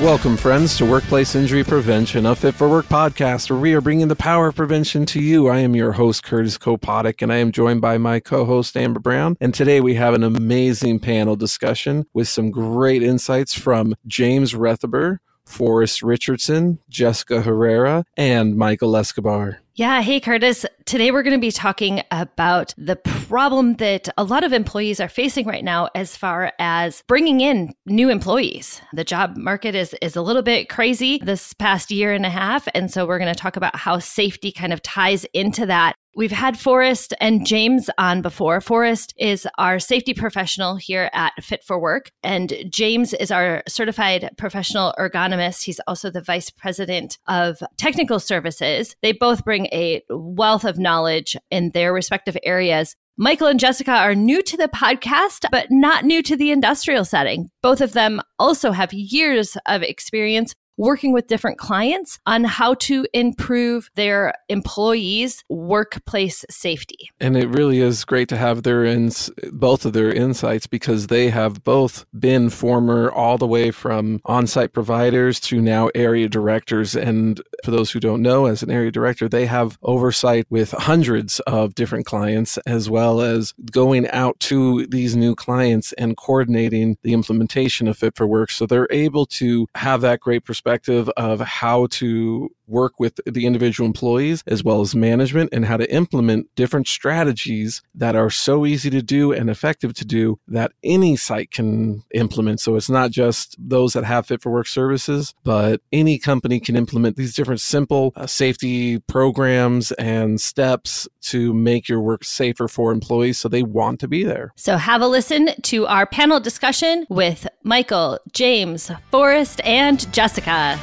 Welcome, friends, to Workplace Injury Prevention, a Fit for Work podcast where we are bringing the power of prevention to you. I am your host, Curtis Kopotic, and I am joined by my co host, Amber Brown. And today we have an amazing panel discussion with some great insights from James Rethaber, Forrest Richardson, Jessica Herrera, and Michael Escobar. Yeah. Hey, Curtis. Today we're going to be talking about the problem that a lot of employees are facing right now as far as bringing in new employees. The job market is, is a little bit crazy this past year and a half. And so we're going to talk about how safety kind of ties into that We've had Forrest and James on before. Forrest is our safety professional here at Fit for Work, and James is our certified professional ergonomist. He's also the vice president of technical services. They both bring a wealth of knowledge in their respective areas. Michael and Jessica are new to the podcast, but not new to the industrial setting. Both of them also have years of experience working with different clients on how to improve their employees' workplace safety. And it really is great to have their ins- both of their insights because they have both been former all the way from on-site providers to now area directors. And for those who don't know, as an area director, they have oversight with hundreds of different clients as well as going out to these new clients and coordinating the implementation of Fit for Work. So they're able to have that great perspective perspective of how to work with the individual employees as well as management and how to implement different strategies that are so easy to do and effective to do that any site can implement. So it's not just those that have fit for work services, but any company can implement these different simple uh, safety programs and steps to make your work safer for employees so they want to be there. So have a listen to our panel discussion with Michael, James, Forrest, and Jessica.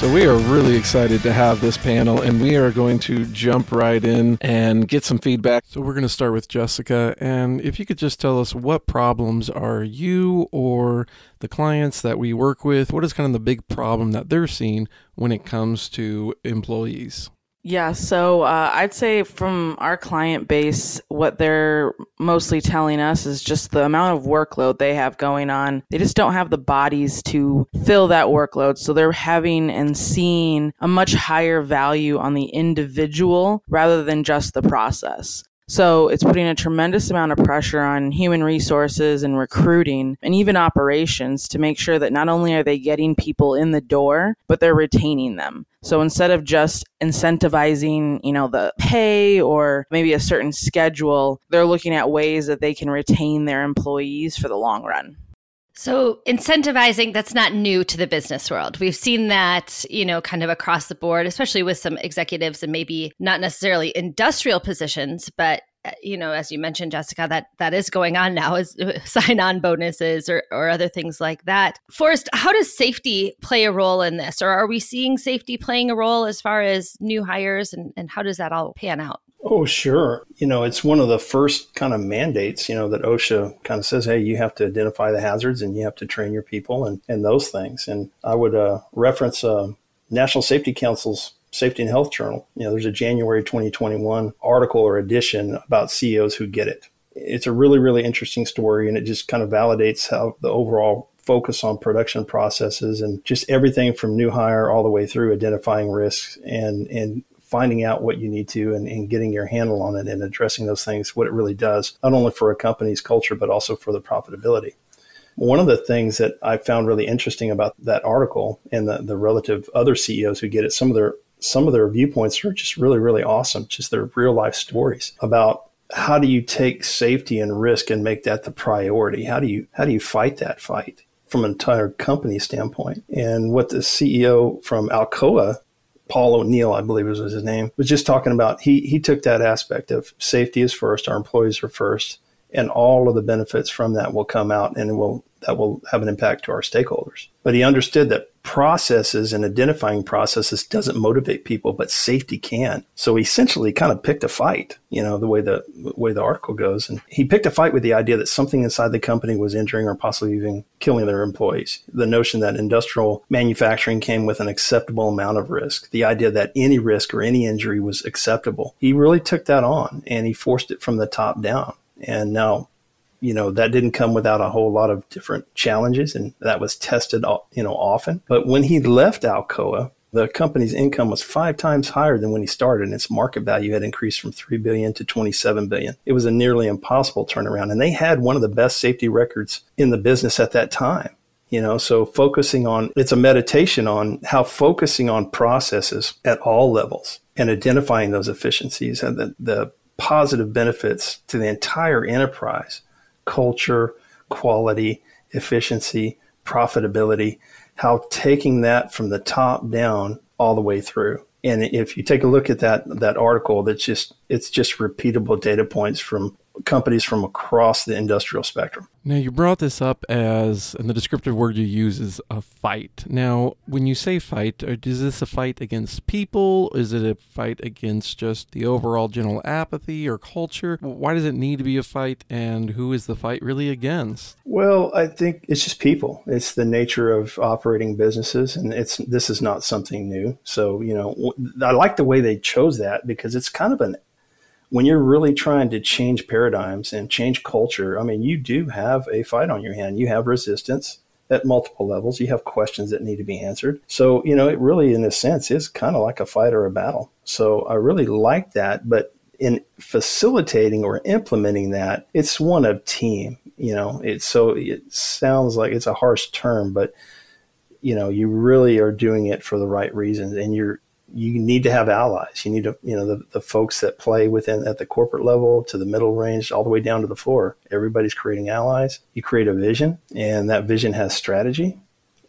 So, we are really excited to have this panel, and we are going to jump right in and get some feedback. So, we're going to start with Jessica. And if you could just tell us what problems are you or the clients that we work with, what is kind of the big problem that they're seeing when it comes to employees? Yeah, so uh, I'd say from our client base, what they're mostly telling us is just the amount of workload they have going on. They just don't have the bodies to fill that workload. So they're having and seeing a much higher value on the individual rather than just the process. So it's putting a tremendous amount of pressure on human resources and recruiting and even operations to make sure that not only are they getting people in the door, but they're retaining them. So instead of just incentivizing, you know, the pay or maybe a certain schedule, they're looking at ways that they can retain their employees for the long run. So incentivizing that's not new to the business world. We've seen that, you know, kind of across the board, especially with some executives and maybe not necessarily industrial positions, but uh, you know, as you mentioned, Jessica, that that is going on now is sign on bonuses or, or other things like that. Forrest, how does safety play a role in this? Or are we seeing safety playing a role as far as new hires and, and how does that all pan out? Oh, sure. You know, it's one of the first kind of mandates, you know, that OSHA kind of says, hey, you have to identify the hazards and you have to train your people and, and those things. And I would uh, reference uh, National Safety Council's Safety and Health Journal. You know, there's a January 2021 article or edition about CEOs who get it. It's a really, really interesting story and it just kind of validates how the overall focus on production processes and just everything from new hire all the way through identifying risks and, and finding out what you need to and, and, getting your handle on it and addressing those things, what it really does, not only for a company's culture, but also for the profitability. One of the things that I found really interesting about that article and the, the relative other CEOs who get it, some of their some of their viewpoints are just really, really awesome. Just their real life stories about how do you take safety and risk and make that the priority? How do you how do you fight that fight from an entire company standpoint? And what the CEO from Alcoa Paul O'Neill, I believe was his name, was just talking about. He he took that aspect of safety is first, our employees are first, and all of the benefits from that will come out and will that will have an impact to our stakeholders. But he understood that processes and identifying processes doesn't motivate people, but safety can. So he essentially kind of picked a fight, you know, the way the, the way the article goes. And he picked a fight with the idea that something inside the company was injuring or possibly even killing their employees. The notion that industrial manufacturing came with an acceptable amount of risk. The idea that any risk or any injury was acceptable. He really took that on and he forced it from the top down. And now you know, that didn't come without a whole lot of different challenges and that was tested, you know, often. But when he left Alcoa, the company's income was five times higher than when he started and its market value had increased from 3 billion to 27 billion it was a nearly impossible turnaround and they had one of the best safety records in the business at that time you know so focusing on it's a meditation on how focusing on processes at all levels and identifying those efficiencies and the, the positive benefits to the entire enterprise culture, quality, efficiency, profitability, how taking that from the top down all the way through. And if you take a look at that that article, that's just it's just repeatable data points from companies from across the industrial spectrum. Now, you brought this up as, and the descriptive word you use is a fight. Now, when you say fight, is this a fight against people? Is it a fight against just the overall general apathy or culture? Why does it need to be a fight, and who is the fight really against? Well, I think it's just people. It's the nature of operating businesses, and it's this is not something new. So, you know, I like the way they chose that because it's kind of an when you're really trying to change paradigms and change culture, I mean, you do have a fight on your hand. You have resistance at multiple levels. You have questions that need to be answered. So, you know, it really, in a sense, is kind of like a fight or a battle. So I really like that. But in facilitating or implementing that, it's one of team. You know, it's so it sounds like it's a harsh term, but you know, you really are doing it for the right reasons and you're you need to have allies. You need to, you know, the, the folks that play within at the corporate level to the middle range, all the way down to the floor. Everybody's creating allies. You create a vision, and that vision has strategy,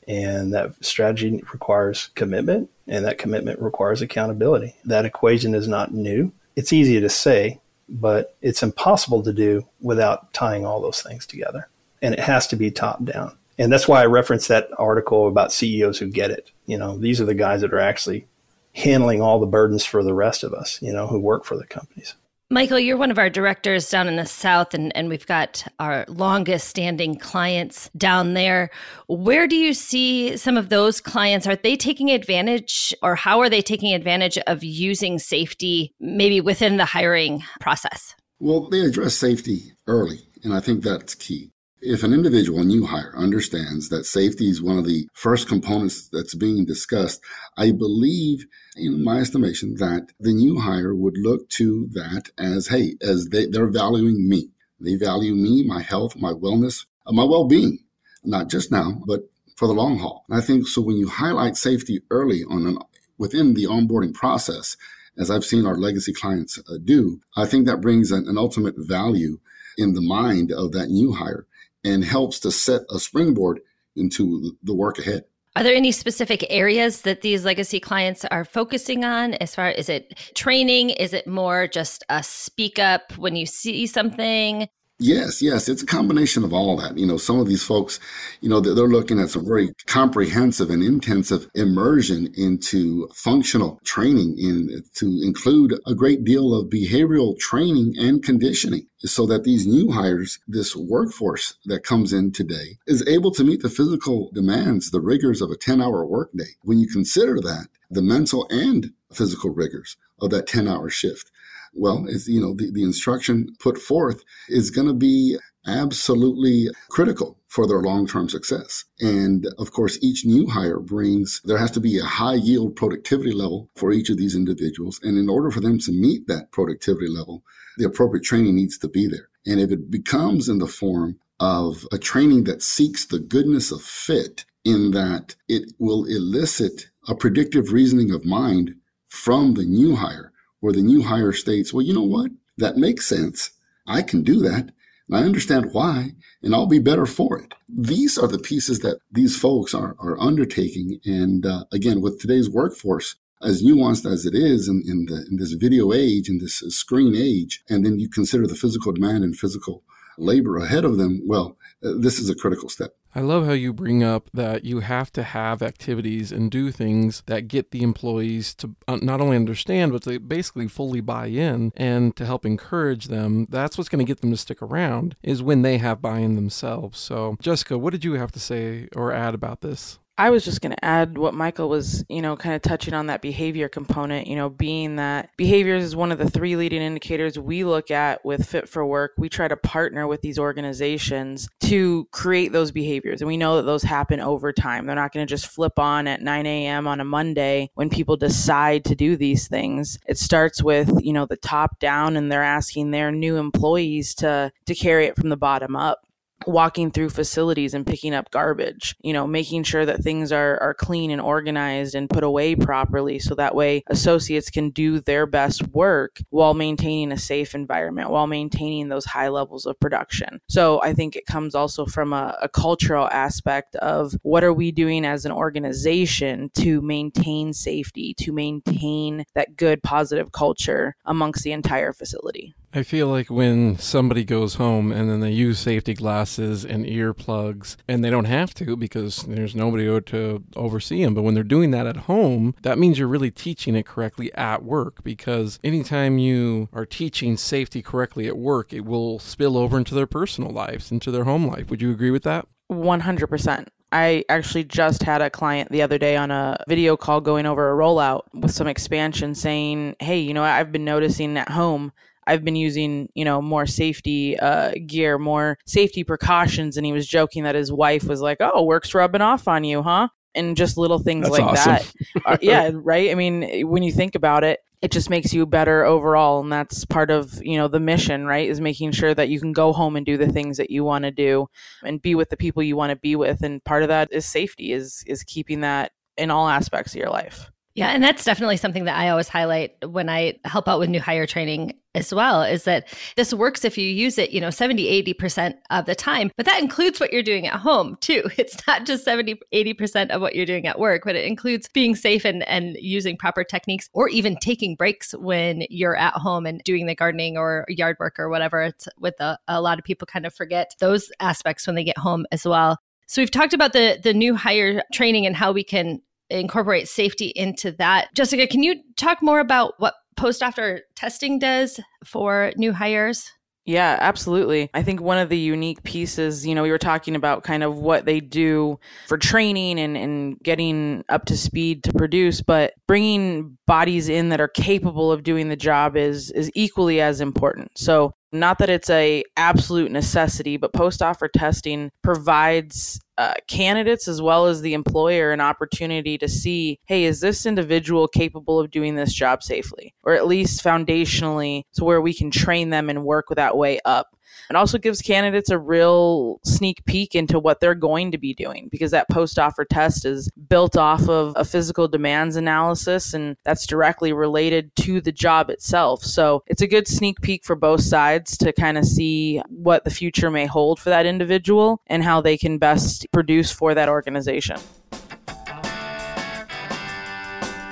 and that strategy requires commitment, and that commitment requires accountability. That equation is not new. It's easy to say, but it's impossible to do without tying all those things together. And it has to be top down. And that's why I referenced that article about CEOs who get it. You know, these are the guys that are actually handling all the burdens for the rest of us, you know, who work for the companies. Michael, you're one of our directors down in the South, and, and we've got our longest standing clients down there. Where do you see some of those clients? Are they taking advantage, or how are they taking advantage of using safety maybe within the hiring process? Well, they address safety early, and I think that's key. If an individual, new hire, understands that safety is one of the first components that's being discussed, I believe, in my estimation, that the new hire would look to that as, hey, as they, they're valuing me. They value me, my health, my wellness, uh, my well-being, not just now, but for the long haul. And I think so when you highlight safety early on an, within the onboarding process, as I've seen our legacy clients uh, do, I think that brings an, an ultimate value in the mind of that new hire and helps to set a springboard into the work ahead. Are there any specific areas that these legacy clients are focusing on as far is it training? Is it more just a speak up when you see something? Yes, yes, it's a combination of all that. You know, some of these folks, you know, they're, looking at some very comprehensive and intensive immersion into functional training in to include a great deal of behavioral training and conditioning so that these new hires, this workforce that comes in today is able to meet the physical demands, the rigors of a 10 hour workday. When you consider that, the mental and physical rigors of that 10 hour shift well, it's, you know, the, the instruction put forth is going to be absolutely critical for their long-term success. And of course, each new hire brings, there has to be a high yield productivity level for each of these individuals. And in order for them to meet that productivity level, the appropriate training needs to be there. And if it becomes in the form of a training that seeks the goodness of fit in that it will elicit a predictive reasoning of mind from the new hire where the new hire states, well, you know what? That makes sense. I can do that. And I understand why, and I'll be better for it. These are the pieces that these folks are, are undertaking. And uh, again, with today's workforce, as nuanced as it is in, in, the, in this video age, in this screen age, and then you consider the physical demand and physical labor ahead of them, well, uh, this is a critical step. I love how you bring up that you have to have activities and do things that get the employees to uh, not only understand, but to basically fully buy in and to help encourage them. That's what's going to get them to stick around is when they have buy in themselves. So, Jessica, what did you have to say or add about this? I was just going to add what Michael was, you know, kind of touching on that behavior component, you know, being that behaviors is one of the three leading indicators we look at with Fit for Work. We try to partner with these organizations to create those behaviors. And we know that those happen over time. They're not going to just flip on at 9 a.m. on a Monday when people decide to do these things. It starts with, you know, the top down and they're asking their new employees to to carry it from the bottom up walking through facilities and picking up garbage you know making sure that things are are clean and organized and put away properly so that way associates can do their best work while maintaining a safe environment while maintaining those high levels of production. So i think it comes also from a, a cultural aspect of what are we doing as an organization to maintain safety to maintain that good positive culture amongst the entire facility I feel like when somebody goes home and then they use safety glasses and earplugs, and they don't have to because there's nobody to oversee them. But when they're doing that at home, that means you're really teaching it correctly at work because anytime you are teaching safety correctly at work, it will spill over into their personal lives, into their home life. Would you agree with that? 100%. I actually just had a client the other day on a video call going over a rollout with some expansion saying, Hey, you know, I've been noticing at home I've been using, you know, more safety uh, gear, more safety precautions. And he was joking that his wife was like, "Oh, work's rubbing off on you, huh?" And just little things That's like awesome. that. uh, yeah, right. I mean, when you think about it, it just makes you better overall, and that's part of you know the mission, right? Is making sure that you can go home and do the things that you want to do, and be with the people you want to be with. And part of that is safety, is is keeping that in all aspects of your life. Yeah, and that's definitely something that I always highlight when I help out with new hire training as well is that this works if you use it, you know, 70, 80% of the time, but that includes what you're doing at home too. It's not just 70, 80% of what you're doing at work, but it includes being safe and, and using proper techniques or even taking breaks when you're at home and doing the gardening or yard work or whatever. It's with a, a lot of people kind of forget those aspects when they get home as well. So we've talked about the the new hire training and how we can incorporate safety into that. Jessica, can you talk more about what post offer testing does for new hires? Yeah, absolutely. I think one of the unique pieces, you know, we were talking about kind of what they do for training and, and getting up to speed to produce, but bringing bodies in that are capable of doing the job is is equally as important. So not that it's a absolute necessity, but post offer testing provides uh, candidates as well as the employer an opportunity to see hey is this individual capable of doing this job safely? Or at least foundationally to where we can train them and work that way up it also gives candidates a real sneak peek into what they're going to be doing because that post offer test is built off of a physical demands analysis and that's directly related to the job itself. So it's a good sneak peek for both sides to kind of see what the future may hold for that individual and how they can best produce for that organization.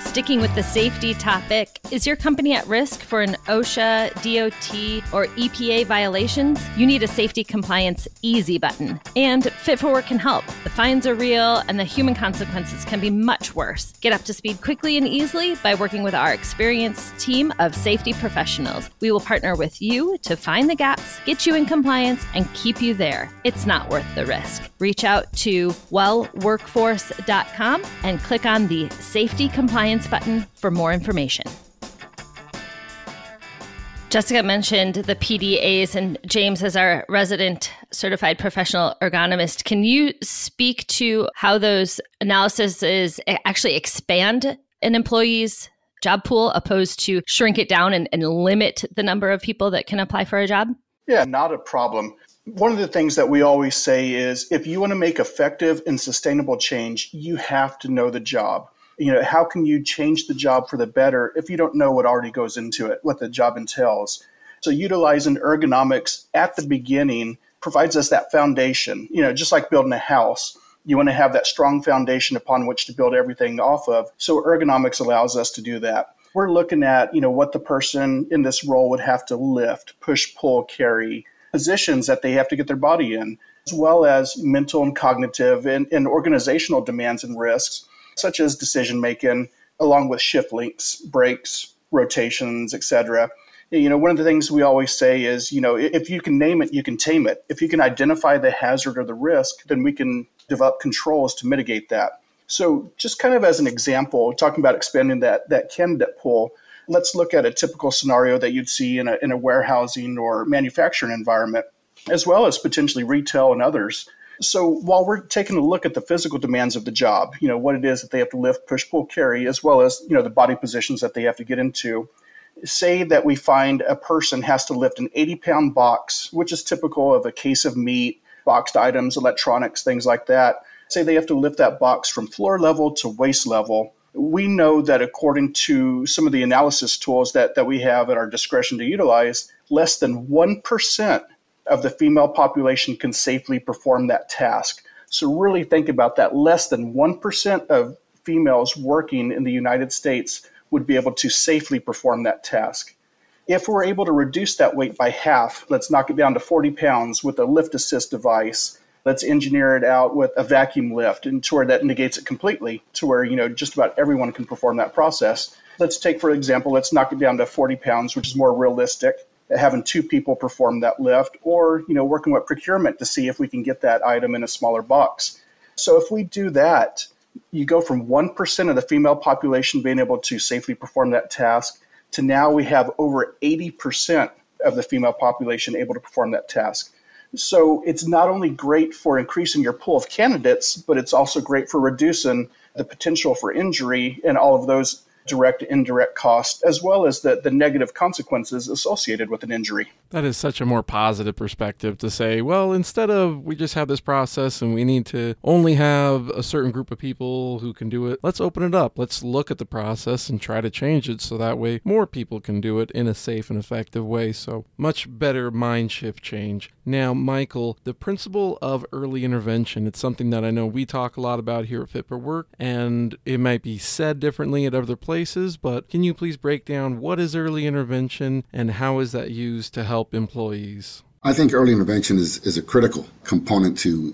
Sticking with the safety topic, is your company at risk for an OSHA, DOT, or EPA violations? You need a safety compliance easy button. And Fit for Work can help. The fines are real and the human consequences can be much worse. Get up to speed quickly and easily by working with our experienced team of safety professionals. We will partner with you to find the gaps, get you in compliance, and keep you there. It's not worth the risk. Reach out to wellworkforce.com and click on the safety compliance button for more information. Jessica mentioned the PDAs, and James, as our resident certified professional ergonomist, can you speak to how those analyses actually expand an employee's job pool opposed to shrink it down and, and limit the number of people that can apply for a job? Yeah, not a problem. One of the things that we always say is if you want to make effective and sustainable change, you have to know the job you know how can you change the job for the better if you don't know what already goes into it what the job entails? So utilizing ergonomics at the beginning provides us that foundation. You know just like building a house you want to have that strong foundation upon which to build everything off of. So ergonomics allows us to do that. We're looking at you know what the person in this role would have to lift push pull carry positions that they have to get their body in as well as mental and cognitive and, and organizational demands and risks such as decision making, along with shift links, breaks, rotations, etc. You know, one of the things we always say is, you know, if you can name it, you can tame it. If you can identify the hazard or the risk, then we can develop controls to mitigate that. So, just kind of as an example, talking about expanding that, that candidate pool, let's look at a typical scenario that you'd see in a, in a warehousing or manufacturing environment, as well as potentially retail and others. So while we're taking a look at the physical demands of the job, you know, what it is that they have to lift, push, pull, carry, as well as, you know, the body positions that they have to get into, say that we find a person has to lift an 80 pound box, which is typical of a case of meat, boxed items, electronics, things like that. Say they have to lift that box from floor level to waist level, we know that according to some of the analysis tools that, that we have at our discretion to utilize, less than 1% of the female population can safely perform that task. So, really think about that. Less than 1% of females working in the United States would be able to safely perform that task. If we're able to reduce that weight by half, let's knock it down to 40 pounds with a lift assist device, let's engineer it out with a vacuum lift and to where that negates it completely to where you know just about everyone can perform that process let's take for example let's knock it down to 40 pounds which is more realistic having two people perform that lift or you know working with procurement to see if we can get that item in a smaller box. So if we do that you go from 1% of the female population being able to safely perform that task to now we have over 80% of the female population able to perform that task. So it's not only great for increasing your pool of candidates, but it's also great for reducing the potential for injury and all of those direct indirect cost as well as the, the negative consequences associated with an injury. That is such a more positive perspective to say well instead of we just have this process and we need to only have a certain group of people who can do it let's open it up. Let's look at the process and try to change it so that way more people can do it in a safe and effective way. So much better mind shift change. Now michael the principle of early intervention it's something that i know we talk a lot about here at fit for work and it might be said differently at other places places, but can you please break down what is early intervention and how is that used to help employees? I think early intervention is, is a critical component to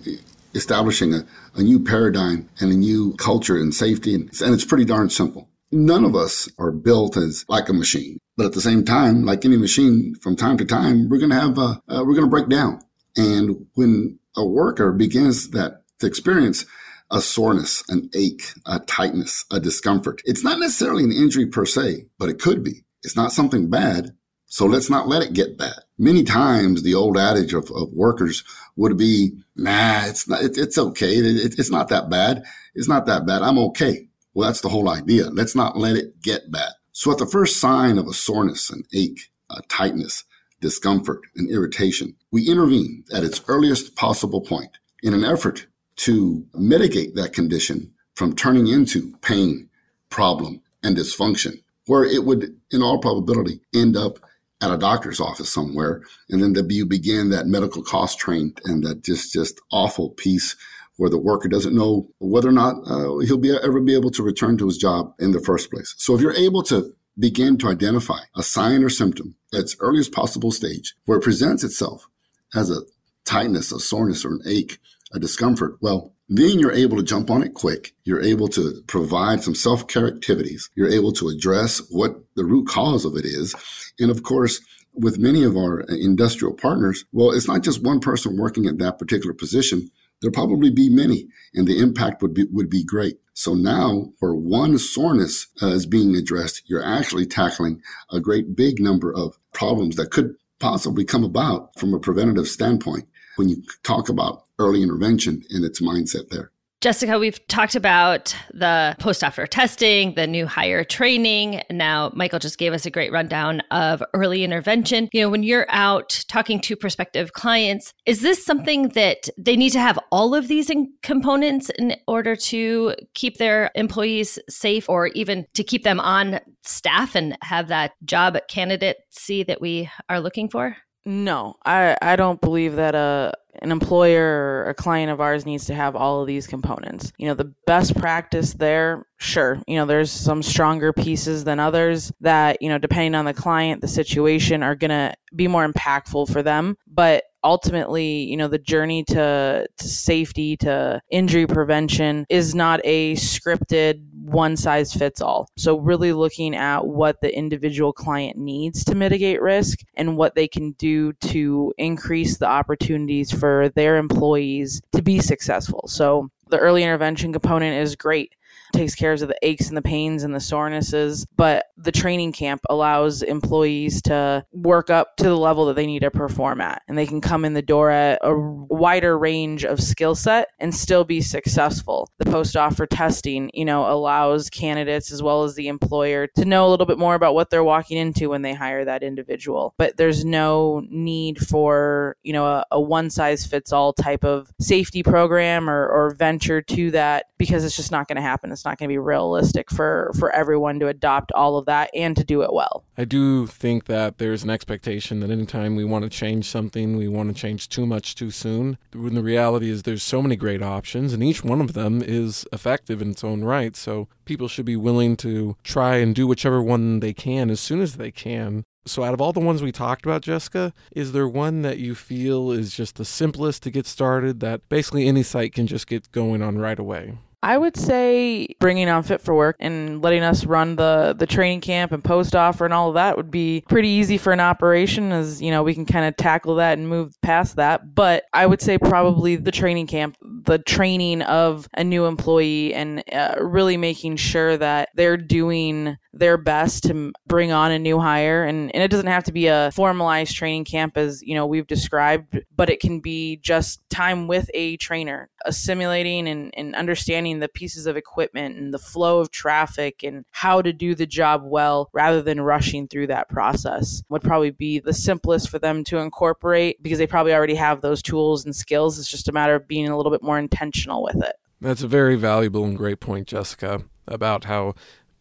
establishing a, a new paradigm and a new culture in safety. And, and it's pretty darn simple. None of us are built as like a machine, but at the same time, like any machine, from time to time, we're going to have, uh, uh, we're going to break down. And when a worker begins that experience a soreness, an ache, a tightness, a discomfort. It's not necessarily an injury per se, but it could be. It's not something bad. So let's not let it get bad. Many times the old adage of, of workers would be, nah, it's not, it, it's okay. It, it's not that bad. It's not that bad. I'm okay. Well, that's the whole idea. Let's not let it get bad. So at the first sign of a soreness, an ache, a tightness, discomfort, and irritation, we intervene at its earliest possible point in an effort to mitigate that condition from turning into pain, problem, and dysfunction, where it would, in all probability, end up at a doctor's office somewhere. And then the, you begin that medical cost train and that just, just awful piece where the worker doesn't know whether or not uh, he'll be ever be able to return to his job in the first place. So if you're able to begin to identify a sign or symptom at its earliest possible stage where it presents itself as a tightness, a soreness, or an ache, a discomfort, well, then you're able to jump on it quick. You're able to provide some self care activities. You're able to address what the root cause of it is. And of course, with many of our industrial partners, well, it's not just one person working at that particular position. There'll probably be many, and the impact would be would be great. So now, where one soreness uh, is being addressed, you're actually tackling a great big number of problems that could possibly come about from a preventative standpoint when you talk about early intervention and its mindset there. Jessica, we've talked about the post offer testing, the new hire training. Now, Michael just gave us a great rundown of early intervention. You know, when you're out talking to prospective clients, is this something that they need to have all of these in components in order to keep their employees safe or even to keep them on staff and have that job candidacy that we are looking for? No, I, I don't believe that a an employer or a client of ours needs to have all of these components. You know, the best practice there, sure, you know, there's some stronger pieces than others that, you know, depending on the client, the situation are going to be more impactful for them, but ultimately, you know, the journey to, to safety, to injury prevention is not a scripted one size fits all. So, really looking at what the individual client needs to mitigate risk and what they can do to increase the opportunities for their employees to be successful. So, the early intervention component is great takes care of the aches and the pains and the sorenesses. But the training camp allows employees to work up to the level that they need to perform at. And they can come in the door at a wider range of skill set and still be successful. The post offer testing, you know, allows candidates as well as the employer to know a little bit more about what they're walking into when they hire that individual. But there's no need for, you know, a, a one size fits all type of safety program or, or venture to that because it's just not going to happen. It's not going to be realistic for for everyone to adopt all of that and to do it well. I do think that there's an expectation that anytime we want to change something, we want to change too much too soon. When the reality is there's so many great options and each one of them is effective in its own right. So people should be willing to try and do whichever one they can as soon as they can. So, out of all the ones we talked about, Jessica, is there one that you feel is just the simplest to get started that basically any site can just get going on right away? I would say bringing on Fit for Work and letting us run the the training camp and post offer and all of that would be pretty easy for an operation as you know we can kind of tackle that and move past that. But I would say probably the training camp the training of a new employee and uh, really making sure that they're doing their best to bring on a new hire. And, and it doesn't have to be a formalized training camp as you know we've described but it can be just time with a trainer assimilating and, and understanding the pieces of equipment and the flow of traffic and how to do the job well rather than rushing through that process. Would probably be the simplest for them to incorporate because they probably already have those tools and skills. It's just a matter of being a little bit more intentional with it. That's a very valuable and great point jessica about how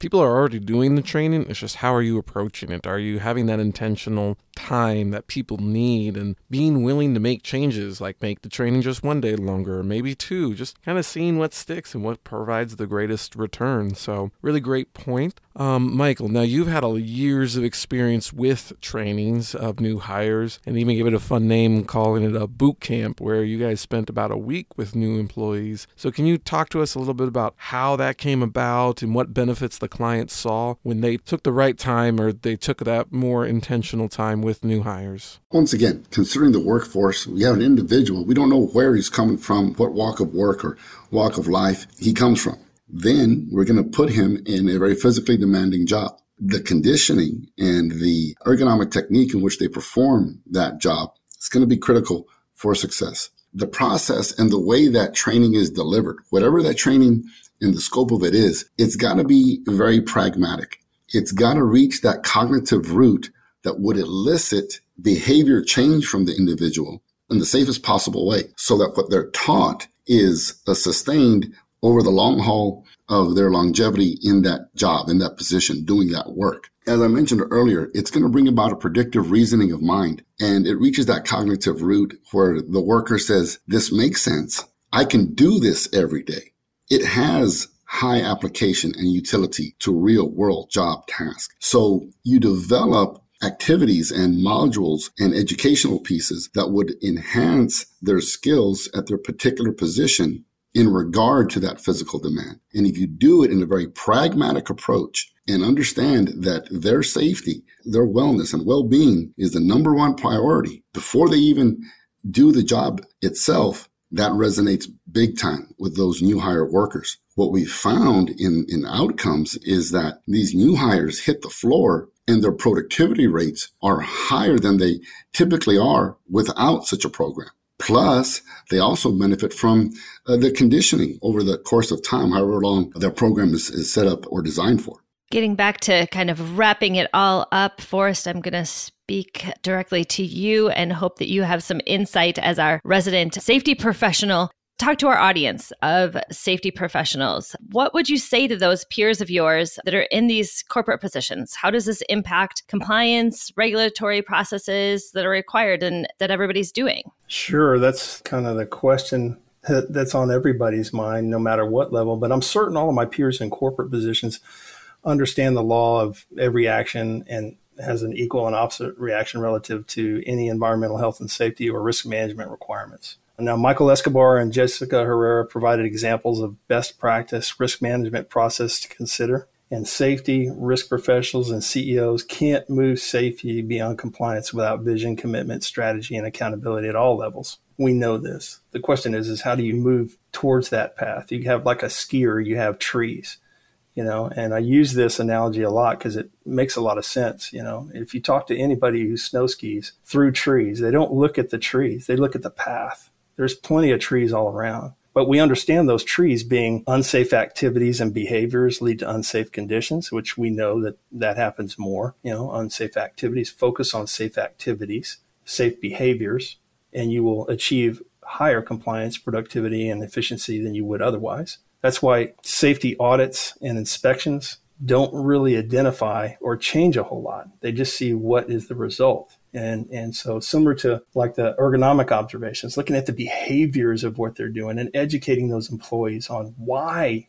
people are already doing the training. It's just how are you approaching it? Are you having that intentional time that people need and being willing to make changes, like make the training just one day longer, maybe two, just kind of seeing what sticks and what provides the greatest return. So, really great point. Um, Michael, now you've had years of experience with trainings of new hires and even gave it a fun name calling it a boot camp where you guys spent about a week with new employees. So can you talk to us a little bit about how that came about and what benefits the clients saw when they took the right time or they took that more intentional time with new hires? Once again, considering the workforce, we have an individual, we don't know where he's coming from, what walk of work or walk of life he comes from then we're going to put him in a very physically demanding job. The conditioning and the ergonomic technique in which they perform that job is going to be critical for success. The process and the way that training is delivered, whatever that training and the scope of it is, it's got to be very pragmatic. It's got to reach that cognitive root that would elicit behavior change from the individual in the safest possible way so that what they're taught is a sustained over the long haul of their longevity in that job, in that position, doing that work. As I mentioned earlier, it's going to bring about a predictive reasoning of mind and it reaches that cognitive root where the worker says, this makes sense. I can do this every day. It has high application and utility to real world job tasks. So you develop activities and modules and educational pieces that would enhance their skills at their particular position in regard to that physical demand. And if you do it in a very pragmatic approach and understand that their safety, their wellness and well-being is the number one priority before they even do the job itself, that resonates big time with those new hire workers. What we found in, in outcomes is that these new hires hit the floor and their productivity rates are higher than they typically are without such a program. Plus, they also benefit from uh, the conditioning over the course of time, however long their program is, is set up or designed for. Getting back to kind of wrapping it all up, Forrest, I'm going to speak directly to you and hope that you have some insight as our resident safety professional talk to our audience of safety professionals. What would you say to those peers of yours that are in these corporate positions? How does this impact compliance, regulatory processes that are required and that everybody's doing? Sure, that's kind of the question that's on everybody's mind, no matter what level. But I'm certain all of my peers in corporate positions understand the law of every action and has an equal and opposite reaction relative to any environmental health and safety or risk management requirements. Now, Michael Escobar and Jessica Herrera provided examples of best practice risk management process to consider. And safety, risk professionals, and CEOs can't move safety beyond compliance without vision, commitment, strategy, and accountability at all levels. We know this. The question is, is how do you move towards that path? You have like a skier, you have trees you know and i use this analogy a lot because it makes a lot of sense you know if you talk to anybody who snow skis through trees they don't look at the trees they look at the path there's plenty of trees all around. But we understand those trees being unsafe activities and behaviors lead to unsafe conditions which we know that that happens more you know unsafe activities. Focus on safe activities safe behaviors and you will achieve higher compliance productivity and efficiency than you would otherwise. That's why safety audits and inspections don't really identify or change a whole lot. They just see what is the result. And, and so similar to like the ergonomic observations, looking at the behaviors of what they're doing and educating those employees on why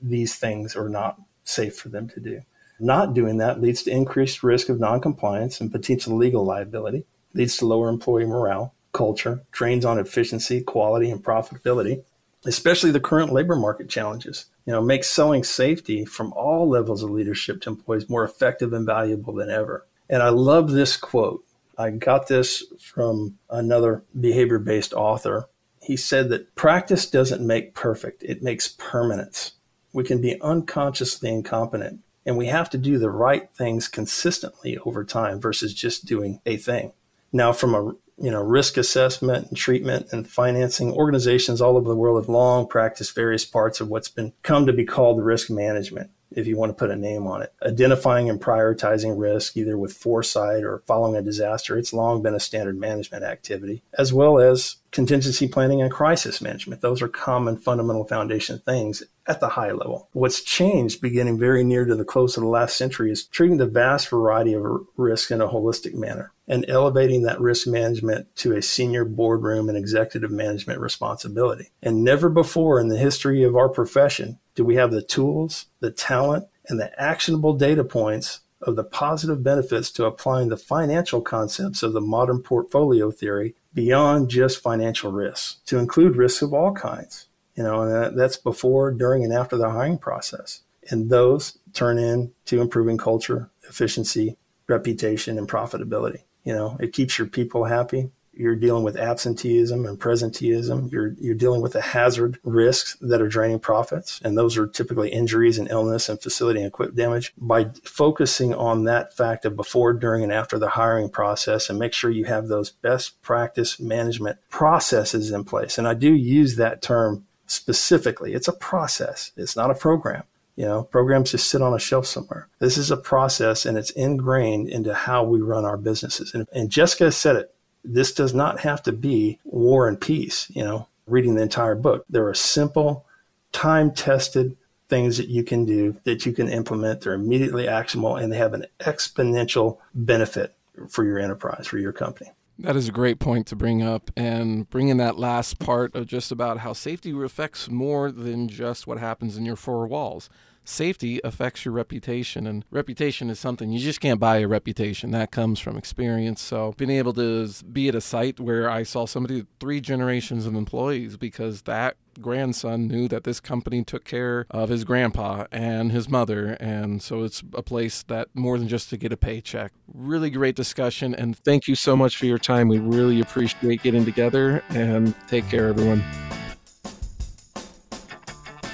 these things are not safe for them to do. Not doing that leads to increased risk of noncompliance and potential legal liability, leads to lower employee morale, culture, drains on efficiency, quality, and profitability, especially the current labor market challenges. You know, makes selling safety from all levels of leadership to employees more effective and valuable than ever. And I love this quote. I got this from another behavior based author. He said that practice doesn't make perfect, it makes permanence. We can be unconsciously incompetent, and we have to do the right things consistently over time versus just doing a thing. Now, from a you know, risk assessment and treatment and financing. Organizations all over the world have long practiced various parts of what's been come to be called risk management, if you want to put a name on it. Identifying and prioritizing risk, either with foresight or following a disaster, it's long been a standard management activity, as well as contingency planning and crisis management. Those are common fundamental foundation things at the high level. What's changed beginning very near to the close of the last century is treating the vast variety of risk in a holistic manner and elevating that risk management to a senior boardroom and executive management responsibility. And never before in the history of our profession do we have the tools, the talent, and the actionable data points of the positive benefits to applying the financial concepts of the modern portfolio theory beyond just financial risks to include risks of all kinds. You know, and that's before, during, and after the hiring process. And those turn into improving culture, efficiency, reputation, and profitability. You know, it keeps your people happy. You're dealing with absenteeism and presenteeism. You're you're dealing with the hazard risks that are draining profits, and those are typically injuries and illness and facility and equipment damage. By focusing on that fact of before, during, and after the hiring process, and make sure you have those best practice management processes in place. And I do use that term specifically. It's a process. It's not a program. You know, programs just sit on a shelf somewhere. This is a process and it's ingrained into how we run our businesses. And, and Jessica said it. This does not have to be war and peace, you know, reading the entire book. There are simple, time tested things that you can do that you can implement. They're immediately actionable and they have an exponential benefit for your enterprise, for your company. That is a great point to bring up, and bring in that last part of just about how safety affects more than just what happens in your four walls safety affects your reputation and reputation is something you just can't buy a reputation. That comes from experience. So being able to be at a site where i saw somebody three generations of employees because that grandson knew that this company took care of his grandpa and his mother. And so it's a place that more than just to get a paycheck. Really great discussion and thank you so much for your time. We really appreciate getting together and take care everyone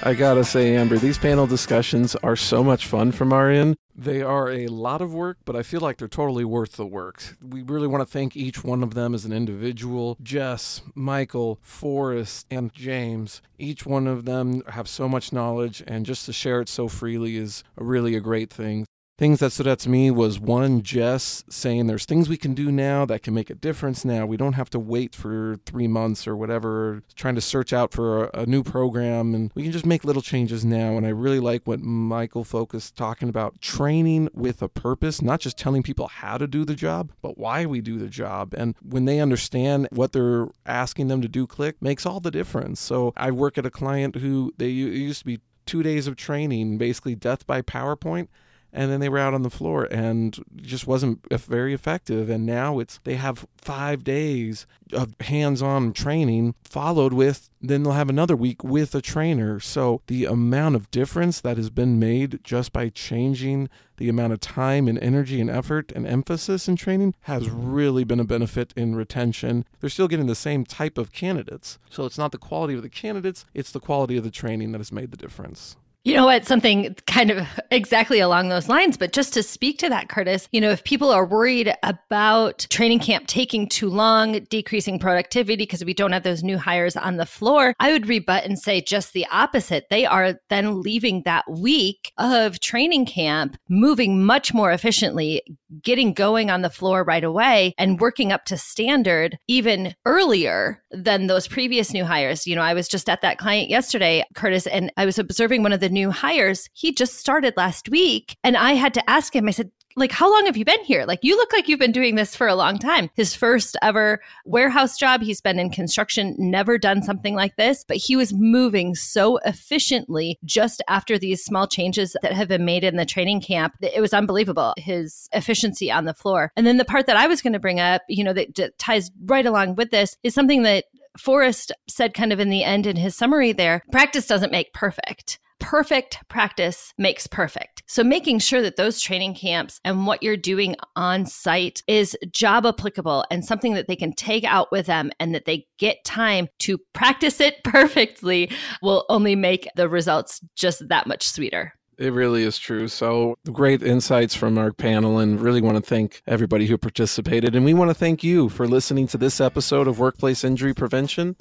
I gotta say, Amber, these panel discussions are so much fun from our end. They are a lot of work, but I feel like they're totally worth the work. We really want to thank each one of them as an individual. Jess, Michael, Forrest, and James. Each one of them have so much knowledge, and just to share it so freely is really a great thing things that stood out to me was one jess saying there's things we can do now that can make a difference now. We don't have to wait for three months or whatever trying to search out for a, a, new program and we can just make little changes now. And i really like what michael focused talking about training with a purpose not just telling people how to do the job but why we do the job. And when they understand what they're asking them to do click makes all the difference. So i work at a client who they used to be two days of training basically death by powerpoint and then they were out on the floor and just wasn't very effective. And now it's they have 5 days of hands-on training followed with then they'll have another week with a trainer. So the amount of difference that has been made just by changing the amount of time and energy and effort and emphasis in training has really been a benefit in retention. They're still getting the same type of candidates. So it's not the quality of the candidates it's the quality of the training that has made the difference you know what? Something kind of exactly along those lines, but just to speak to that, Curtis, you know, if people are worried about training camp taking too long, decreasing productivity because we don't have those new hires on the floor, I would rebut and say just the opposite. They are then leaving that week of training camp moving much more efficiently, getting going on the floor right away and working up to standard even earlier than those previous new hires. You know, I was just at that client yesterday, Curtis, and I was observing one of the new hires. He just started last week. And I had to ask him, I said, like, how long have you been here? Like, you look like you've been doing this for a long time. His first ever warehouse job, he's been in construction, never done something like this, but he was moving so efficiently just after these small changes that have been made in the training camp. It was unbelievable, his efficiency on the floor. And then the part that I was going to bring up, you know, that ties right along with this is something that Forrest said kind of in the end in his summary there practice doesn't make perfect perfect practice makes perfect. So making sure that those training camps and what you're doing on site is job applicable and something that they can take out with them and that they get time to practice it perfectly will only make the results just that much sweeter. It really is true. So great insights from our panel, and really want to thank everybody who participated. And we want to thank you for listening to this episode of Workplace Injury Prevention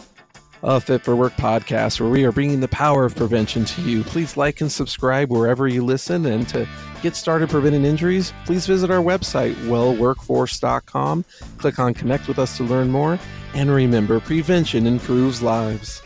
a Fit for Work podcast, where we are bringing the power of prevention to you. Please like and subscribe wherever you listen. And to get started preventing injuries, please visit our website, wellworkforce.com. Click on Connect with us to learn more. And remember, prevention improves lives.